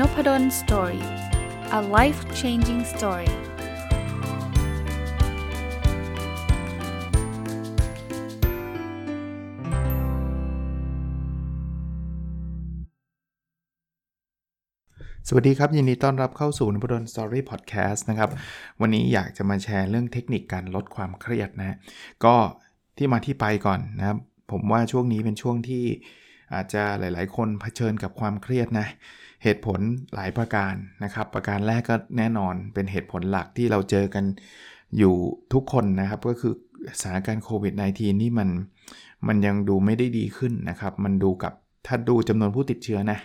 Nopadol Story a life changing story สวัสดีครับ ยินดีต้อนรับเข้าสู่นพดล Story Podcast นะครับ วันนี้อยากจะมาแชร์เรื่องเทคนิคการลดความเครียดนะ ก็ที่มาที่ไปก่อนนะครับ ผมว่าช่วงนี้เป็นช่วงที่ อาจจะหลาย ๆ คนเผชิญกับความเครียดนะ เหตุผลหลายประการนะครับ ประการแรกก็แน่นอนเป็นเหตุผลหลักที่เราเจอกันอยู่ทุกคนนะครับ ก็คือสถานการณ์โควิด -19 นี่มันมันยังดูไม่ได้ดีขึ้นนะครับ มันดูกับถ้าดูจำนวนผู้ติดเชื้อนะ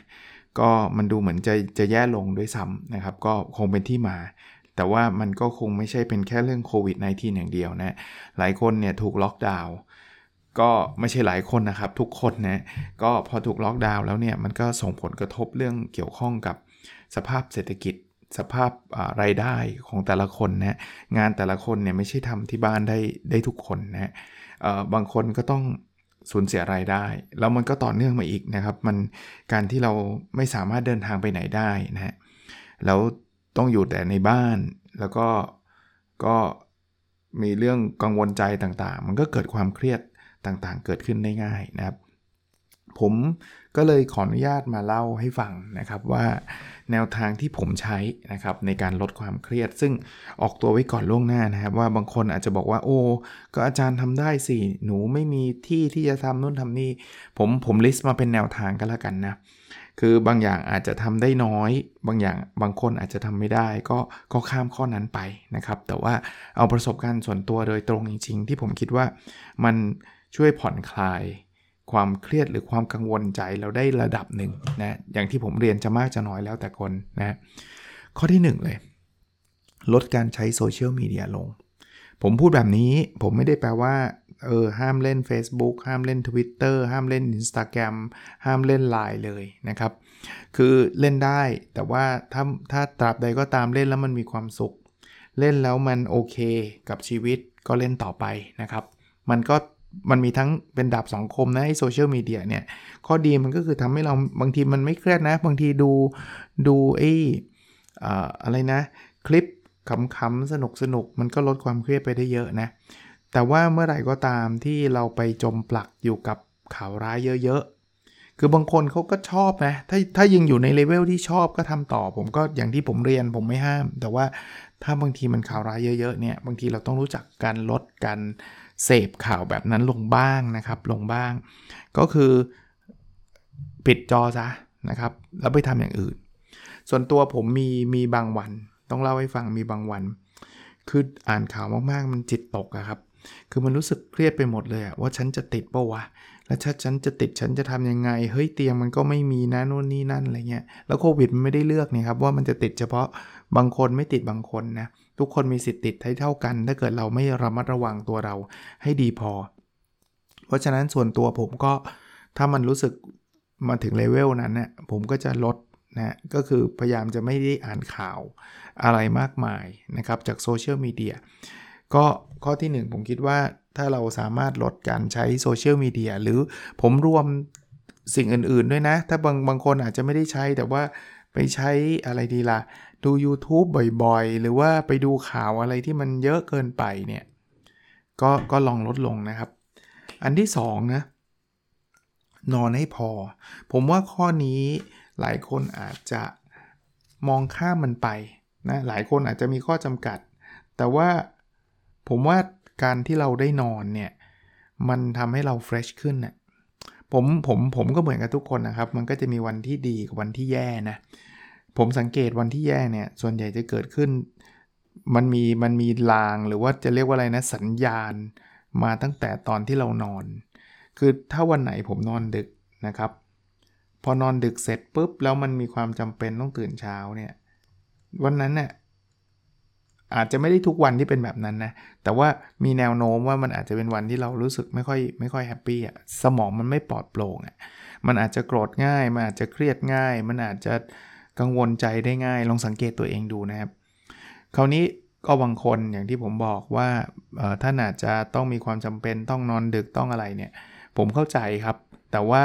ก็มันดูเหมือนจะจะแย่ลงด้วยซ้ำนะครับ ก็คงเป็นที่มา แต่ว่ามันก็คงไม่ใช่เป็นแค่เรื่องโควิด -19 อย่างเดียวนะ หลายคนเนี่ยถูกล็อกดาวน์ ก็ไม่ใช่หลายคนนะครับ ทุกคนนะก็พอถูกล็อกดาวน์แล้วเนี่ยมันก็ส่งผลกระทบเรื่องเกี่ยวข้องกับสภาพเศรษฐกิจ สภาพรายได้ของแต่ละคนนะงานแต่ละคนเนี่ยไม่ใช่ทำที่บ้านได้ได้ทุกคนนะบางคนก็ต้องสูญเสียรายได้ แล้วมันก็ต่อเนื่องมาอีกนะครับ มันการที่เราไม่สามารถเดินทางไปไหนได้นะฮะแล้วต้องอยู่แต่ในบ้านแล้วก็ก็มีเรื่องกังวลใจต่างๆ มันก็เกิดความเครียด ต่างๆ เกิดขึ้นได้ง่ายนะครับ ผมก็เลยขออนุญาตมาเล่าให้ฟังนะครับว่าแนวทางที่ผมใช้นะครับในการลดความเครียด ซึ่งออกตัวไว้ก่อนล่วงหน้านะครับว่าบางคนอาจจะบอกว่าโอ้ก็อาจารย์ทำได้สิหนูไม่มีที่ที่จะทำนู่นทำนี่ผมผมลิสต์มาเป็นแนวทางก็แล้วกันนะคือบางอย่างอาจจะทำได้น้อย บางอย่างบางคนอาจจะทำไม่ได้ก็ก็ข้ามข้อนั้นไปนะครับ แต่ว่าเอาประสบการณ์ส่วนตัวโดยตรงจริง ๆ ที่ผมคิดว่ามัน ช่วยผ่อนคลาย ความเครียดหรือความกังวลใจเราได้ระดับหนึ่งนะอย่างที่ผมเรียนจะมากจะน้อยแล้วแต่คนนะข้อที่ 1 เลย ลดการใช้โซเชียลมีเดียลง ผมพูดแบบนี้ผมไม่ได้แปลว่าเออห้ามเล่น Facebook ห้ามเล่น Twitter ห้ามเล่น Instagram ห้ามเล่น Line เลยนะครับ คือเล่นได้แต่ว่าถ้าถ้าตราบใดก็ตามเล่นแล้วมันมีความสุข เล่นแล้วมันโอเคกับชีวิตก็เล่นต่อไปนะครับ มันก็ มันมีทั้งเป็นดาบสองคมนะไอโซเชียลมีเดียเนี่ย ข้อดีมันก็คือทำให้เราบางทีมันไม่เครียดนะ บางทีดูดูไอ้อะไรนะ คลิปขำๆสนุกสนุกมันก็ลดความเครียดไปได้เยอะนะ แต่ว่าเมื่อไหร่ก็ตามที่เราไปจมปลักอยู่กับข่าวร้ายเยอะๆ คือบางคนเขาก็ชอบนะ ถ้าถ้ายังอยู่ในเลเวลที่ชอบก็ทำต่อ ผมก็อย่างที่ผมเรียนผมไม่ห้าม แต่ว่าถ้าบางทีมันข่าวร้ายเยอะๆเนี่ย บางทีเราต้องรู้จักการลดการ เสพข่าวแบบนั้นลงบ้างนะครับ ลงบ้าง ก็คือปิดจอซะนะครับ แล้วไปทำอย่างอื่น ส่วนตัวผมมีมีบางวัน ต้องเล่าให้ฟังมีบางวัน คืออ่านข่าวมากๆ มันจิตตกอะครับ คือมันรู้สึกเครียดไปหมดเลยว่าฉันจะติดปะวะ แล้วถ้าฉันจะติดฉันจะทำยังไง เฮ้ยเตียงมันก็ไม่มีนะนู่นนี่นั่นอะไรเงี้ย แล้วโควิดมันไม่ได้เลือกเนี่ยครับว่ามันจะติดเฉพาะบางคนไม่ติดบางคนนะ ทุกคนมีสิทธิ์ติดให้เท่ากัน ถ้าเกิดเราไม่ระมัดระวังตัวเราให้ดีพอ เพราะฉะนั้นส่วนตัวผมก็ถ้ามันรู้สึกมาถึงเลเวลนั้นเนี่ยผมก็จะลดนะก็คือพยายามจะไม่ได้อ่านข่าวอะไรมากมายนะครับ จากโซเชียลมีเดียก็ข้อที่ 1 ผมคิดว่าถ้าเราสามารถลดการใช้โซเชียลมีเดียหรือผมรวมสิ่งอื่น ๆ ด้วยนะ ถ้าบางบางคนอาจจะไม่ได้ใช้แต่ว่าไปใช้อะไรดีละ่ะ ดู YouTube บ่อยๆ หรือว่าไปดูข่าวอะไรที่มันเยอะเกินไปเนี่ยก็ก็ลองลดลงนะครับ อันที่2นะนอนให้พอ ผมว่าข้อนี้หลายคนอาจจะมองข้ามมันไปนะหลายคนอาจจะมีข้อจำกัด แต่ว่าผมว่าการที่เราได้นอนเนี่ยมันทำให้เราเฟรชขึ้นนะ่ยผมผมผมก็เหมือนกับทุกคนนะครับ มันก็จะมีวันที่ดีกับวันที่แย่นะ ผมสังเกตวันที่แย่เนี่ย ส่วนใหญ่จะเกิดขึ้น มันมีมันมีลางหรือว่าจะเรียกว่าอะไรนะสัญญาณมาตั้งแต่ตอนที่เรานอน คือถ้าวันไหนผมนอนดึกนะครับ พอนอนดึกเสร็จปุ๊บ แล้วมันมีความจำเป็นต้องตื่นเช้าเนี่ย วันนั้นเนี่ยอาจจะไม่ได้ทุกวันที่เป็นแบบนั้นนะ แต่ว่ามีแนวโน้มว่ามันอาจจะเป็นวันที่เรารู้สึกไม่ค่อยไม่ค่อย happy อะ สมองมันไม่ปลอดโปร่งอะ มันอาจจะโกรธง่าย มันอาจจะเครียดง่าย มันอาจจะ กังวลใจได้ง่าย ลองสังเกตตัวเองดูนะครับ คราวนี้ก็บางคนอย่างที่ผมบอกว่าท่านอาจจะต้องมีความจำเป็นต้องนอนดึกต้องอะไรเนี่ย ผมเข้าใจครับ แต่ว่า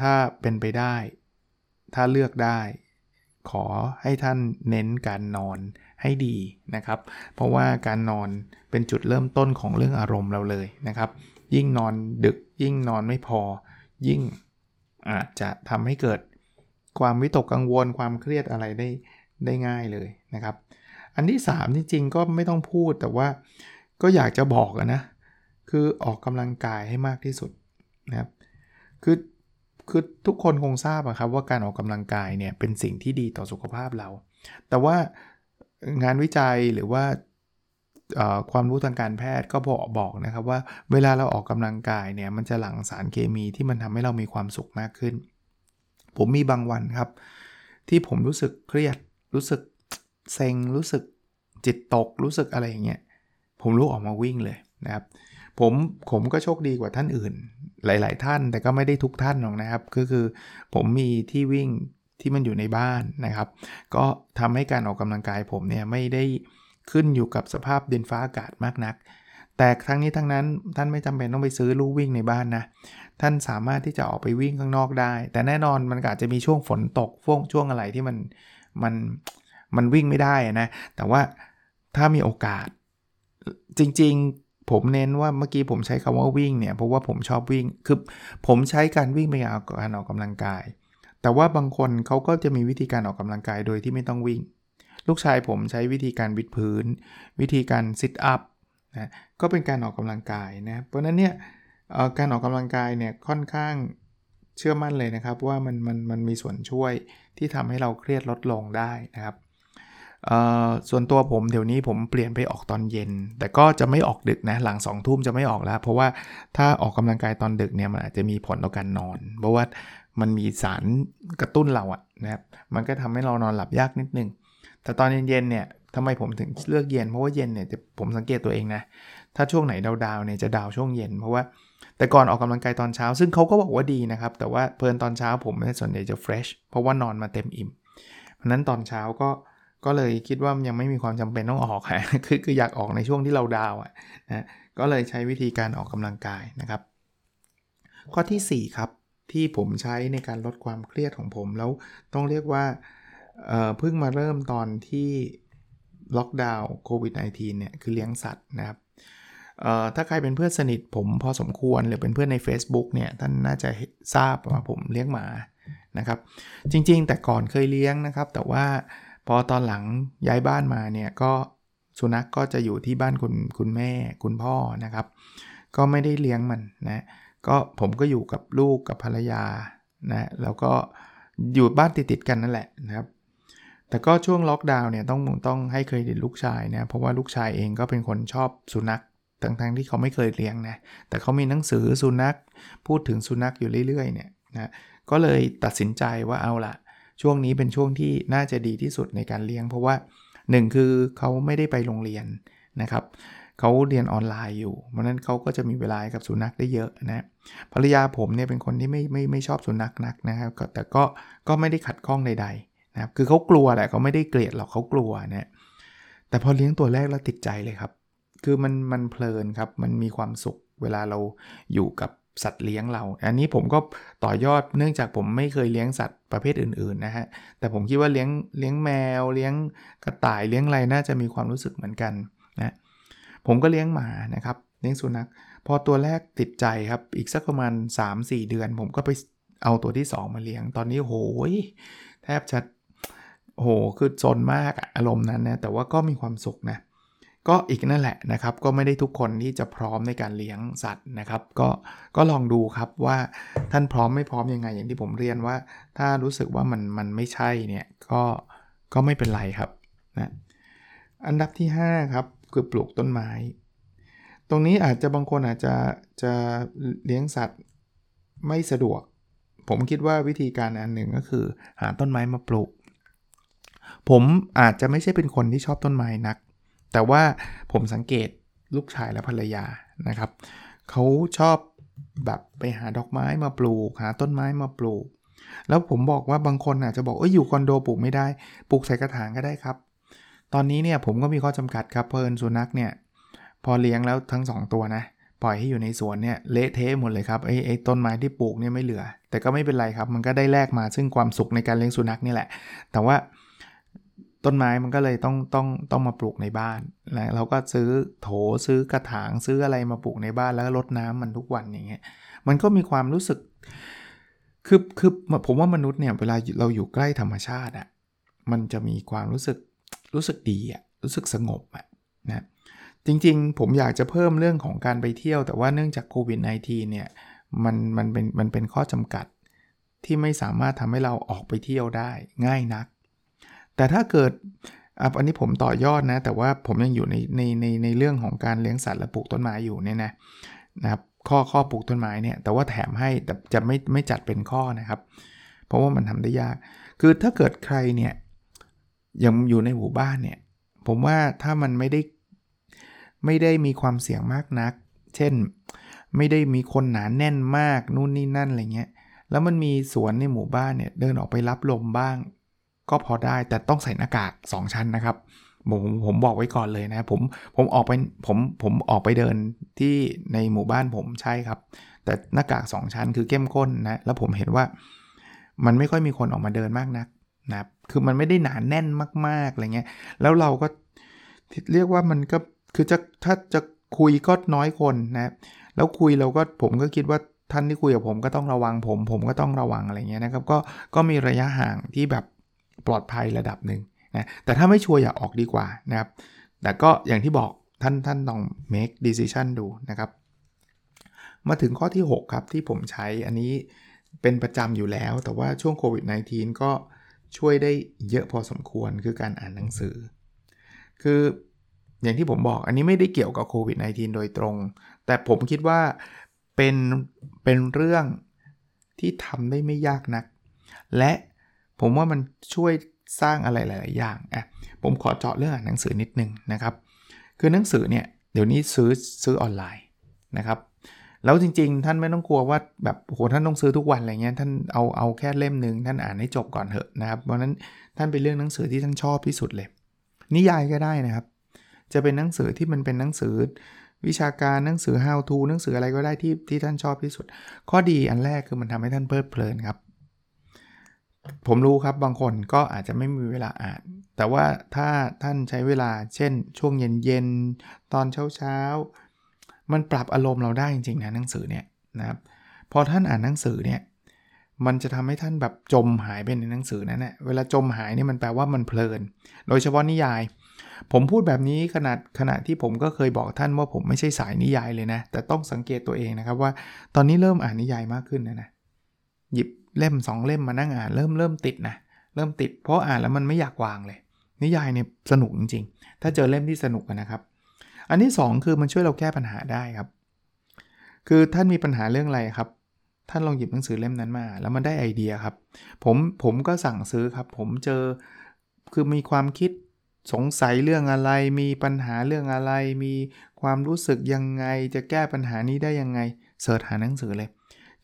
ถ้าเป็นไปได้ ถ้าเลือกได้ ขอให้ท่านเน้นการนอนให้ดีนะครับ เพราะว่าการนอนเป็นจุดเริ่มต้นของเรื่องอารมณ์เราเลยนะครับ ยิ่งนอนดึกยิ่งนอนไม่พอ ยิ่งอาจจะทำให้เกิด ความวิตกกังวลความเครียดอะไรได้ได้ง่ายเลยนะครับ อันที่3จริงๆก็ไม่ต้องพูดแต่ว่าก็อยากจะบอกนะ คือออกกำลังกายให้มากที่สุดนะครับคือคือทุกคนคงทราบอะครับว่าการออกกำลังกายเนี่ยเป็นสิ่งที่ดีต่อสุขภาพเรา แต่ว่างานวิจัยหรือว่าความรู้ทางการแพทย์ก็บอกบอกนะครับว่าเวลาเราออกกำลังกายเนี่ยมันจะหลั่งสารเคมีที่มันทำให้เรามีความสุขมากขึ้น ผมมีบางวันครับ ที่ผมรู้สึกเครียด รู้สึกเซ็ง รู้สึกจิตตก รู้สึกอะไรอย่างเงี้ย ผมลุกออกมาวิ่งเลยนะครับ ผมผมก็โชคดีกว่าท่านอื่น หลาย ๆ ท่าน แต่ก็ไม่ได้ทุกท่านหรอกนะครับ ก็คือผมมีที่วิ่งที่มันอยู่ในบ้านนะครับ ก็ทำให้การออกกำลังกายผมเนี่ยไม่ได้ขึ้นอยู่กับสภาพดินฟ้าอากาศมากนัก แต่ทั้งนี้ทั้งนั้นท่านไม่จำเป็นต้องไปซื้อลู่วิ่งในบ้านนะ ท่านสามารถที่จะออกไปวิ่งข้างนอกได้ แต่แน่นอนมันอาจจะมีช่วงฝนตกช่วงช่วงอะไรที่มันมันมันวิ่งไม่ได้นะ แต่ว่าถ้ามีโอกาส จริงๆผมเน้นว่าเมื่อกี้ผมใช้คำว่าวิ่งเนี่ยเพราะว่าผมชอบวิ่ง คือผมใช้การวิ่งเป็นการออกกำลังกาย แต่ว่าบางคนเขาก็จะมีวิธีการออกกำลังกายโดยที่ไม่ต้องวิ่ง ลูกชายผมใช้วิธีการวิดพื้น วิธีการซิทอัพ นะก็เป็นการออกกำลังกายนะเพราะนั้นเนี่ยการออกกำลังกายเนี่ยค่อนข้างเชื่อมั่นเลยนะครับว่ามันมันมันมีส่วนช่วยที่ทำให้เราเครียดลดลงได้นะครับส่วนตัวผมเดี๋ยวนี้ผมเปลี่ยนไปออกตอนเย็น แต่ก็จะไม่ออกดึกนะหลัง2องทุ่มจะไม่ออกแล้ว เพราะว่าถ้าออกกำลังกายตอนดึกเนี่ยมันอาจจะมีผลต่อการนอน เพราะว่ามันมีสารกระตุ้นเราอะนะครับมันก็ทำให้เรานอนหลับยากนิดนึงแต่ตอนเย็นๆเนี่ย ทำไมผมถึงเลือกเย็น เพราะว่าเย็นเนี่ยผมสังเกตตัวเองนะ ถ้าช่วงไหนดาวๆเนี่ยจะดาวช่วงเย็น เพราะว่าแต่ก่อนออกกำลังกายตอนเช้า ซึ่งเขาก็บอกว่าดีนะครับ แต่ว่าเพลินตอนเช้าผมส่วนใหญ่จะเฟรชเพราะว่านอนมาเต็มอิ่มเพราะนั้นตอนเช้าก็ก็เลยคิดว่ายังไม่มีความจำเป็นต้องออกค่ะคือคืออยากออกในช่วงที่เราดาวอะนะก็เลยใช้วิธีการออกกำลังกายนะครับ ข้อที่ 4 ครับ ที่ผมใช้ในการลดความเครียดของผมแล้วต้องเรียกว่าเพิ่งมาเริ่มตอนที่ ล็อกดาวน์โควิด -19 เนี่ยคือเลี้ยงสัตว์นะครับถ้าใครเป็นเพื่อนสนิทผมพอสมควรหรือเป็นเพื่อนใน Facebook เนี่ยท่านน่าจะทราบว่าผมเลี้ยงหมานะครับจริงๆ แต่ก่อนเคยเลี้ยงนะครับ แต่ว่าพอตอนหลังย้ายบ้านมาเนี่ยก็สุนัขกก็จะอยู่ที่บ้านคุณคุณแม่คุณพ่อนะครับ ก็ไม่ได้เลี้ยงมันนะก็ผมก็อยู่กับลูกกับภรรยานะแล้วก็อยู่บ้านติดๆกันนั่นแหละนะครับ แต่ก็ช่วงล็อกดาวน์เนี่ยต้องต้องให้เครดิตลูกชายนะเพราะว่าลูกชายเองก็เป็นคนชอบสุนัขทั้งๆที่เขาไม่เคยเลี้ยงนะแต่เขามีหนังสือสุนัขพูดถึงสุนัขอยู่เรื่อยๆเนี่ยนะก็เลยตัดสินใจว่าเอาละช่วงนี้เป็นช่วงที่น่าจะดีที่สุดในการเลี้ยง เพราะว่า 1 คือเขาไม่ได้ไปโรงเรียนนะครับเขาเรียนออนไลน์อยู่ เพราะนั้นเขาก็จะมีเวลากับสุนัขได้เยอะนะภรรยาผมเนี่ยเป็นคนที่ไม่ไม่ไม่ชอบสุนัขนักนะครับแต่ก็ก็ไม่ได้ขัดข้องใด ๆ นะครับคือเขากลัวแหละเขาไม่ได้เกลียดหรอกเขากลัวนะแต่พอเลี้ยงตัวแรกแล้วติดใจเลยครับ คือมันมันเพลินครับ มันมีความสุขเวลาเราอยู่กับสัตว์เลี้ยงเรา อันนี้ผมก็ต่อยอดเนื่องจากผมไม่เคยเลี้ยงสัตว์ประเภทอื่นๆนะฮะ แต่ผมคิดว่าเลี้ยงเลี้ยงแมว เลี้ยงกระต่ายเลี้ยงอะไรน่าจะมีความรู้สึกเหมือนกันนะผมก็เลี้ยงหมานะครับเลี้ยงสุนัข พอตัวแรกติดใจครับอีกสักประมาณ 3-4 เดือน ผมก็ไปเอาตัวที่ 2 มาเลี้ยงตอนนี้โหยแทบจะ โหคือจนมากอารมณ์นั้นนะแต่ว่าก็มีความสุขนะก็อีกนั่นแหละนะครับ ก็ไม่ได้ทุกคนที่จะพร้อมในการเลี้ยงสัตว์นะครับ ก็ก็ลองดูครับว่าท่านพร้อมไม่พร้อมยังไง อย่างที่ผมเรียนว่า ถ้ารู้สึกว่ามันมันไม่ใช่เนี่ยก็ก็ไม่เป็นไรครับนะอันดับที่ 5 ครับ คือปลูกต้นไม้ ตรงนี้อาจจะบางคนอาจจะจะเลี้ยงสัตว์ไม่สะดวก ผมคิดว่าวิธีการอันหนึ่งก็คือ หาต้นไม้มาปลูก ผมอาจจะไม่ใช่เป็นคนที่ชอบต้นไม้นัก แต่ว่าผมสังเกตลูกชายและภรรยานะครับเขาชอบแบบไปหาดอกไม้มาปลูก หาต้นไม้มาปลูก แล้วผมบอกว่าบางคนอาจจะบอกเอออยู่คอนโดปลูกไม่ได้ปลูกใส่กระถางก็ได้ครับ ตอนนี้เนี่ยผมก็มีข้อจำกัดครับเพลินสุนัขเนี่ยพอเลี้ยงแล้วทั้ง 2 ตัวนะปล่อยให้อยู่ในสวนเนี่ยเละเทะหมดเลยครับไอ้ไอ้ต้นไม้ที่ปลูกเนี่ยไม่เหลือ แต่ก็ไม่เป็นไรครับ มันก็ได้แลกมาซึ่งความสุขในการเลี้ยงสุนัขนี่แหละ แต่ว่า ต้นไม้มันก็เลยต้องต้องต้องมาปลูกในบ้านแล้วเราก็ซื้อโถซื้อกระถางซื้ออะไรมาปลูกในบ้านแล้วรดน้ำมันทุกวันอย่างเงี้ยมันก็มีความรู้สึกคือคือผมว่ามนุษย์เนี่ยเวลาเราอยู่ใกล้ธรรมชาติอะ่ะมันจะมีความรู้สึกรู้สึกดีอะ่ะรู้สึกสงบอะ่ะนะจริงๆ ผมอยากจะเพิ่มเรื่องของการไปเที่ยว แต่ว่าเนื่องจากโควิด -19 เนี่ยมันมันเป็นมันเป็นข้อจำกัดที่ไม่สามารถทำให้เราออกไปเที่ยวได้ง่ายนัก แต่ถ้าเกิดอันนี้ผมต่อยอดนะ แต่ว่าผมยังอยู่ในในในในเรื่องของการเลี้ยงสัตว์และปลูกต้นไม้อยู่เนี่ยนะนะครับข้อข้อปลูกต้นไม้เนี่ยแต่ว่าแถมให้แต่จะไม่ไม่จัดเป็นข้อนะครับ เพราะว่ามันทำได้ยาก คือถ้าเกิดใครเนี่ยยังอยู่ในหมู่บ้านเนี่ยผมว่าถ้ามันไม่ได้ไม่ได้มีความเสี่ยงมากนัก เช่น ไม่ได้มีคนหนานแน่นมากนู่นนี่นั่นอะไรเงี้ยแล้วมันมีสวนในหมู่บ้านเนี่ยเดินออกไปรับลมบ้าง ก็พอได้แต่ต้องใส่หน้ากาก 2 ชั้นนะครับผมผมบอกไว้ก่อนเลยนะผมผมออกไปผมผมออกไปเดินที่ในหมู่บ้านผมใช่ครับ แต่หน้ากาก 2 ชั้นคือเข้มข้นนะแล้วผมเห็นว่ามันไม่ค่อยมีคนออกมาเดินมากนักนะคือมันไม่ได้หนานแน่นมากๆอะไรเงี้ยแล้วเราก็เรียกว่ามันก็คือจะถ้าจะคุยก็น้อยคนนะแล้วคุยเราก็ผมก็คิดว่าท่านที่คุยกับผมก็ต้องระวังผม ผมก็ต้องระวังอะไรเงี้ยนะครับ ก็ก็มีระยะห่างที่แบบ ปลอดภัยระดับหนึ่งนะแต่ถ้าไม่ชัวร์อย่าออกดีกว่านะครับ แต่ก็อย่างที่บอกท่านท่านต้อง make decision ดูนะครับ มาถึงข้อที่ 6 ครับ ที่ผมใช้อันนี้เป็นประจำอยู่แล้ว แต่ว่าช่วงโควิด -19 ก็ช่วยได้เยอะพอสมควรคือการอ่านหนังสือ คืออย่างที่ผมบอกอันนี้ไม่ได้เกี่ยวกับโควิด -19 โดยตรง แต่ผมคิดว่าเป็นเป็นเรื่องที่ทำได้ไม่ยากนัก และ ผมว่ามันช่วยสร้างอะไรหลาย ๆ อย่างอะผมขอเจาะเรื่องหนังสือนิดนึงนะครับ คือหนังสือเนี่ยเดี๋ยวนี้ซื้อซื้อออนไลน์นะครับแล้วจริง ๆ ท่านไม่ต้องกลัวว่าแบบโหท่านต้องซื้อทุกวันอะไรเงี้ยท่านเอาเอาแค่เล่มหนึ่งท่านอ่านให้จบก่อนเถอะนะครับเพราะนั้นท่านไปเลือกหนังสือที่ท่านชอบที่สุดเลย นิยายก็ได้นะครับ จะเป็นหนังสือที่มันเป็นหนังสือ วิชาการหนังสือ how to หนังสืออะไรก็ได้ที่ที่ท่านชอบที่สุด ข้อดีอันแรกคือมันทำให้ท่านเพลิดเพลินครับ ผมรู้ครับบางคนก็อาจจะไม่มีเวลาอ่าน แต่ว่าถ้าท่านใช้เวลาเช่น ช่วงเย็นๆ ตอนเช้าๆ มันปรับอารมณ์เราได้จริงๆนะหนังสือเนี่ยนะครับพอท่านอ่านหนังสือเนี่ยมันจะทำให้ท่านแบบจมหายไปในหนังสือนั่นแหละเวลาจมหายเนี่ยมันแปลว่ามันเพลิน โดยเฉพาะนิยาย ผมพูดแบบนี้ขนาดขณะที่ผมก็เคยบอกท่านว่าผมไม่ใช่สายนิยายเลยนะ แต่ต้องสังเกตตัวเองนะครับว่า ตอนนี้เริ่มอ่านนิยายมากขึ้นนะนะหยิบ เล่ม 2 เล่มมานั่งอ่านเริ่มเริ่มติดนะเริ่มติดเพราะอ่านแล้วมันไม่อยากวางเลย นิยายเนี่ยสนุกจริงๆ ถ้าเจอเล่มที่สนุกนะครับ อันที่ 2 คือมันช่วยเราแก้ปัญหาได้ครับ คือท่านมีปัญหาเรื่องอะไรครับ ท่านลองหยิบหนังสือเล่มนั้นมา แล้วมันได้ไอเดียครับ ผมผมก็สั่งซื้อครับ ผมเจอคือมีความคิดสงสัยเรื่องอะไร มีปัญหาเรื่องอะไร มีความรู้สึกยังไง จะแก้ปัญหานี้ได้ยังไง เสิร์ชหาหนังสือเลย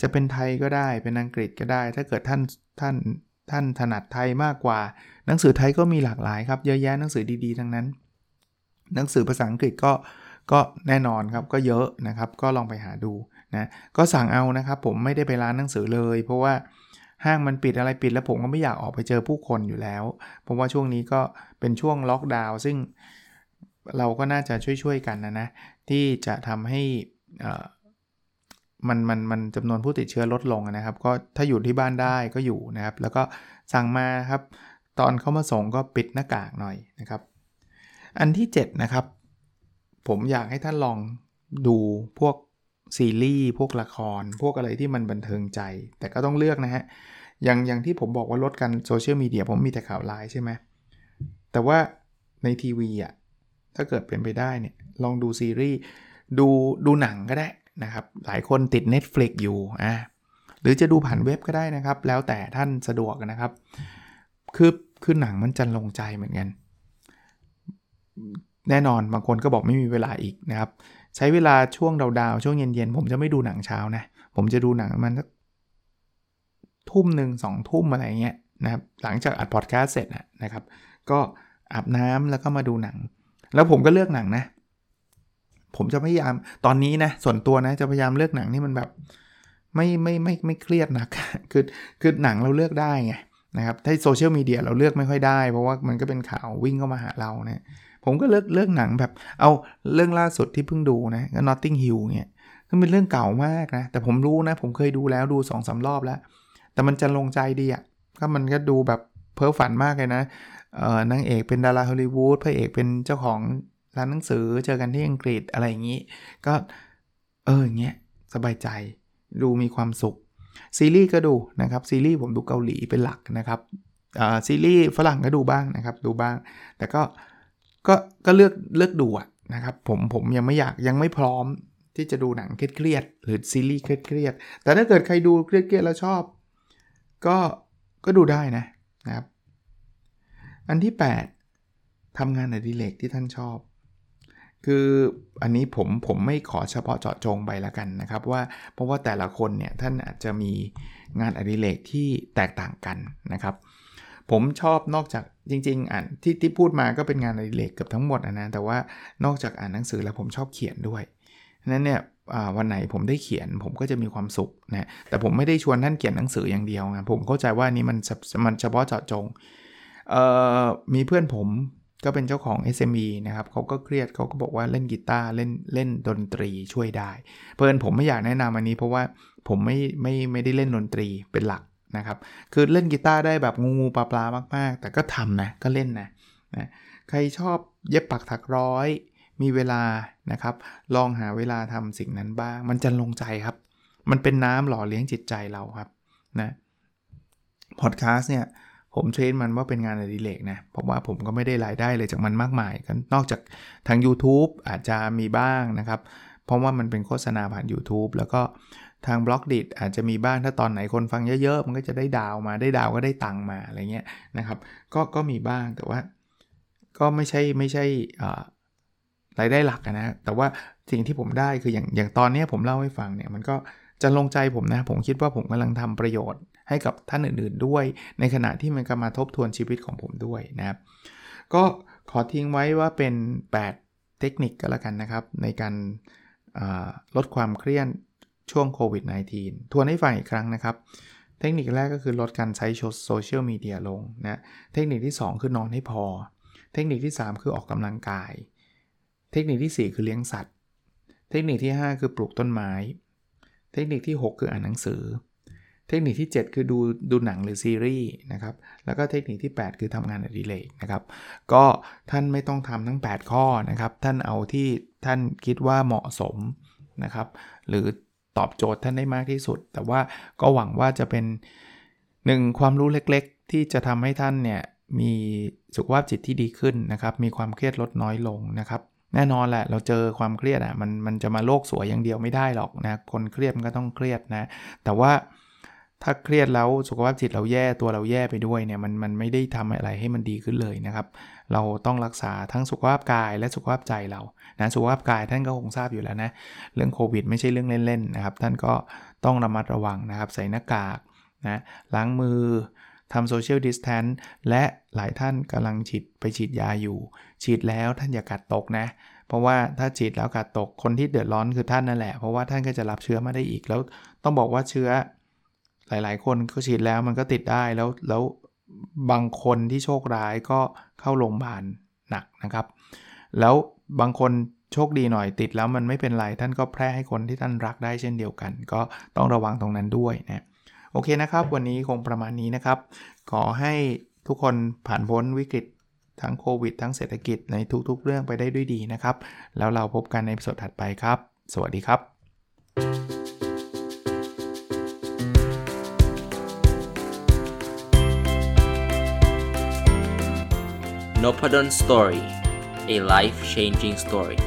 จะเป็นไทยก็ได้เป็นอังกฤษก็ได้ ถ้าเกิดท่านท่านท่านถนัดไทยมากกว่า หนังสือไทยก็มีหลากหลายครับเยอะแยะหนังสือดีๆ ทั้งนั้น หนังสือภาษาอังกฤษก็ก็แน่นอนครับก็เยอะนะครับก็ลองไปหาดูนะก็สั่งเอานะครับผมไม่ได้ไปร้านหนังสือเลย เพราะว่าห้างมันปิดอะไรปิดแล้วผมก็ไม่อยากออกไปเจอผู้คนอยู่แล้ว เพราะว่าช่วงนี้ก็เป็นช่วงล็อกดาวน์ซึ่งเราก็น่าจะช่วยๆกันนะนะที่จะทำให้ มันมันมันจำนวนผู้ติดเชื้อลดลงนะครับ ก็ถ้าอยู่ที่บ้านได้ก็อยู่นะครับ แล้วก็สั่งมาครับ ตอนเข้ามาส่งก็ปิดหน้ากากหน่อยนะครับ อันที่ 7 นะครับ ผมอยากให้ท่านลองดูพวกซีรีส์พวกละคร พวกอะไรที่มันบันเทิงใจ แต่ก็ต้องเลือกนะฮะอย่างอย่างที่ผมบอกว่าลดกันโซเชียลมีเดียผมมีแต่ข่าวไลน์ใช่ไหมแต่ว่าในทีวีอะถ้าเกิดเป็นไปได้เนี่ยลองดูซีรีส์ดูดูหนังก็ได้ นะครับ หลายคนติด Netflix อยู่อะหรือจะดูผ่านเว็บก็ได้นะครับ แล้วแต่ท่านสะดวกนะครับ คือคือหนังมันจันลงใจเหมือนกัน แน่นอนบางคนก็บอกไม่มีเวลาอีกนะครับ ใช้เวลาช่วงดาวๆช่วงเย็นๆ ผมจะไม่ดูหนังเช้านะ ผมจะดูหนังมันสักทุ่มหนึ่งสองทุ่มอะไรเงี้ยนะครับ หลังจากอัดพอดแคสต์เสร็จนะครับ ก็อาบน้ำแล้วก็มาดูหนัง แล้วผมก็เลือกหนังนะ ผมจะพยายามตอนนี้นะส่วนตัวนะจะพยายามเลือกหนังที่มันแบบไม่ไม่ไม่ไม่เครียดนะคือคือหนังเราเลือกได้ไงนะครับถ้าโซเชียลมีเดียเราเลือกไม่ค่อยได้ เพราะว่ามันก็เป็นข่าววิ่งเข้ามาหาเราเนะผมก็เลือกเลือกหนังแบบเอาเรื่องล่าสุดที่เพิ่งดูนะก็ Notting Hill เนี่ยก็เป็นเรื่องเก่ามากนะแต่ผมรู้นะ ผมเคยดูแล้วดู2อสารอบแล้ว แต่มันจะลงใจดีอะ่ะก็มันก็ดูแบบเพ้อฝันมากเลยนะเออนางเอกเป็นดาราฮอลลีวูดพระเอกเป็นเจ้าของ ร้านหนังสือเจอกันที่อังกฤษอะไรอย่างนี้ ก็เอออย่างเงี้ยสบายใจดูมีความสุข ซีรีส์ก็ดูนะครับซีรีส์ผมดูเกาหลีเป็นหลักนะครับซีรีส์ฝรั่งก็ดูบ้างนะครับดูบ้าง แต่ก็ก็ก็เลือกเลือกดูนะครับผมผมยังไม่อยากยังไม่พร้อมที่จะดูหนังเครียดหรือซีรีส์เครียดแต่ถ้าเกิดใครดูเครียดแล้วชอบ ก็ก็ดูได้นะนะครับ อันที่ 8ทำงานอดิเรกที่ท่านชอบ คืออันนี้ผมผมไม่ขอเฉพาะเจาะจงไปละกันนะครับว่าเพราะว่าแต่ละคนเนี่ยท่านอาจจะมีงานอดิเรกที่แตกต่างกันนะครับ ผมชอบนอกจากจริงๆอ่านที่ที่พูดมาก็เป็นงานอดิเรกเกือบทั้งหมดนะแต่ว่านอกจากอ่านหนังสือแล้วผมชอบเขียนด้วยนั้นเนี่ยวันไหนผมได้เขียนผมก็จะมีความสุขนะแต่ผมไม่ได้ชวนท่านเขียนหนังสืออย่างเดียวนะผมเข้าใจว่านี้มันมันเฉพาะเจาะจงมีเพื่อนผม ก็เป็นเจ้าของ SME นะครับเขาก็เครียดเขาก็บอกว่าเล่นกีตาร์เล่นเล่นดนตรีช่วยได้ เพื่อนผมไม่อยากแนะนำอันนี้ เพราะว่าผมไม่ไม่ไม่ได้เล่นดนตรีเป็นหลักนะครับ คือเล่นกีตาร์ได้แบบงูงูปลาปลามาก ๆ แต่ก็ทำนะก็เล่นนะนะใครชอบเย็บปักถักร้อย มีเวลานะครับ ลองหาเวลาทำสิ่งนั้นบ้าง มันจะลงใจครับ มันเป็นน้ำหล่อเลี้ยงจิตใจเราครับนะพอดแคสต์เนี่ย ผมเทรนมันว่าเป็นงานอดิเรกนะเพราะว่าผมก็ไม่ได้รายได้เลยจากมันมากมายกันนอกจากทาง YouTube อาจจะมีบ้างนะครับ เพราะว่ามันเป็นโฆษณาผ่าน YouTube แล้วก็ทางบล็อกดิอาจจะมีบ้างถ้าตอนไหนคนฟังเยอะๆ มันก็จะได้ดาวมาได้ดาวก็ได้ตังมาอะไรเงี้ยนะครับ ก็ก็มีบ้างแต่ว่า ก็ไม่ใช่ไม่ใช่รายได้หลักนะแต่ว่าสิ่งที่ผมได้คืออย่างอย่างตอนนี้ผมเล่าให้ฟังเนี่ยมันก็ จะลงใจผมนะ ผมคิดว่าผมกำลังทำประโยชน์ให้กับท่านอื่นๆด้วย ในขณะที่มันก็มาทบทวนชีวิตของผมด้วยนะครับ ก็ขอทิ้งไว้ว่าเป็น 8 เทคนิคก็แล้วกันนะครับ ในการลดความเครียดช่วงโควิด -19 ทวนให้ฟังอีกครั้งนะครับ เทคนิคแรกก็คือลดการใช้โซเชียลมีเดียลงนะ เทคนิคที่ 2 คือนอนให้พอ เทคนิคที่ 3 คือออกกำลังกาย เทคนิคที่ 4 คือเลี้ยงสัตว์ เทคนิคที่ 5 คือปลูกต้นไม้ เทคนิคที่ 6 คืออ่านหนังสือ เทคนิคที่ 7 คือดูดูหนังหรือซีรีส์นะครับ แล้วก็เทคนิคที่ 8 คือทำงานอดิเรกนะครับ ก็ท่านไม่ต้องทำทั้ง 8 ข้อนะครับ ท่านเอาที่ท่านคิดว่าเหมาะสมนะครับ หรือตอบโจทย์ท่านได้มากที่สุด แต่ว่าก็หวังว่าจะเป็นหนึ่งความรู้เล็กๆ ที่จะทำให้ท่านเนี่ยมีสุขภาพจิตที่ดีขึ้นนะครับ มีความเครียดลดน้อยลงนะครับ แน่นอนแหละเราเจอความเครียดอะมันมันจะมาโลกสวยอย่างเดียวไม่ได้หรอกนะคนเครียดมันก็ต้องเครียดนะ แต่ว่าถ้าเครียดแล้วสุขภาพจิตเราแย่ตัวเราแย่ไปด้วยเนี่ยมันมันไม่ได้ทำอะไรให้มันดีขึ้นเลยนะครับ เราต้องรักษาทั้งสุขภาพกายและสุขภาพใจเรานะสุขภาพกายท่านก็คงทราบอยู่แล้วนะเรื่องโควิดไม่ใช่เรื่องเล่นๆนะครับ ท่านก็ต้องระมัดระวังนะครับ ใส่หน้ากากนะล้างมือ ทำโซเชียลดิสแทนและหลายท่านกำลังฉีดไปฉีดยาอยู่ ฉีดแล้วท่านอย่ากัดตกนะ เพราะว่าถ้าฉีดแล้วกัดตกคนที่เดือดร้อนคือท่านนั่นแหละ เพราะว่าท่านก็จะรับเชื้อมาได้อีกแล้ว ต้องบอกว่าเชื้อหลาย ๆ คนก็ฉีดแล้วมันก็ติดได้แล้วแล้วบางคนที่โชคร้ายก็เข้าโรงพยาบาลหนักนะครับ แล้วบางคนโชคดีหน่อยติดแล้วมันไม่เป็นไรท่านก็แพร่ให้คนที่ท่านรักได้เช่นเดียวกัน ก็ต้องระวังตรงนั้นด้วยนะ โอเคนะครับ วันนี้คงประมาณนี้นะครับ ขอให้ทุกคนผ่านพ้นวิกฤตทั้งโควิดทั้งเศรษฐกิจในทุกๆ เรื่องไปได้ด้วยดีนะครับ แล้วเราพบกันในสดถัดไปครับ สวัสดีครับ n o p a d o n Story a life changing story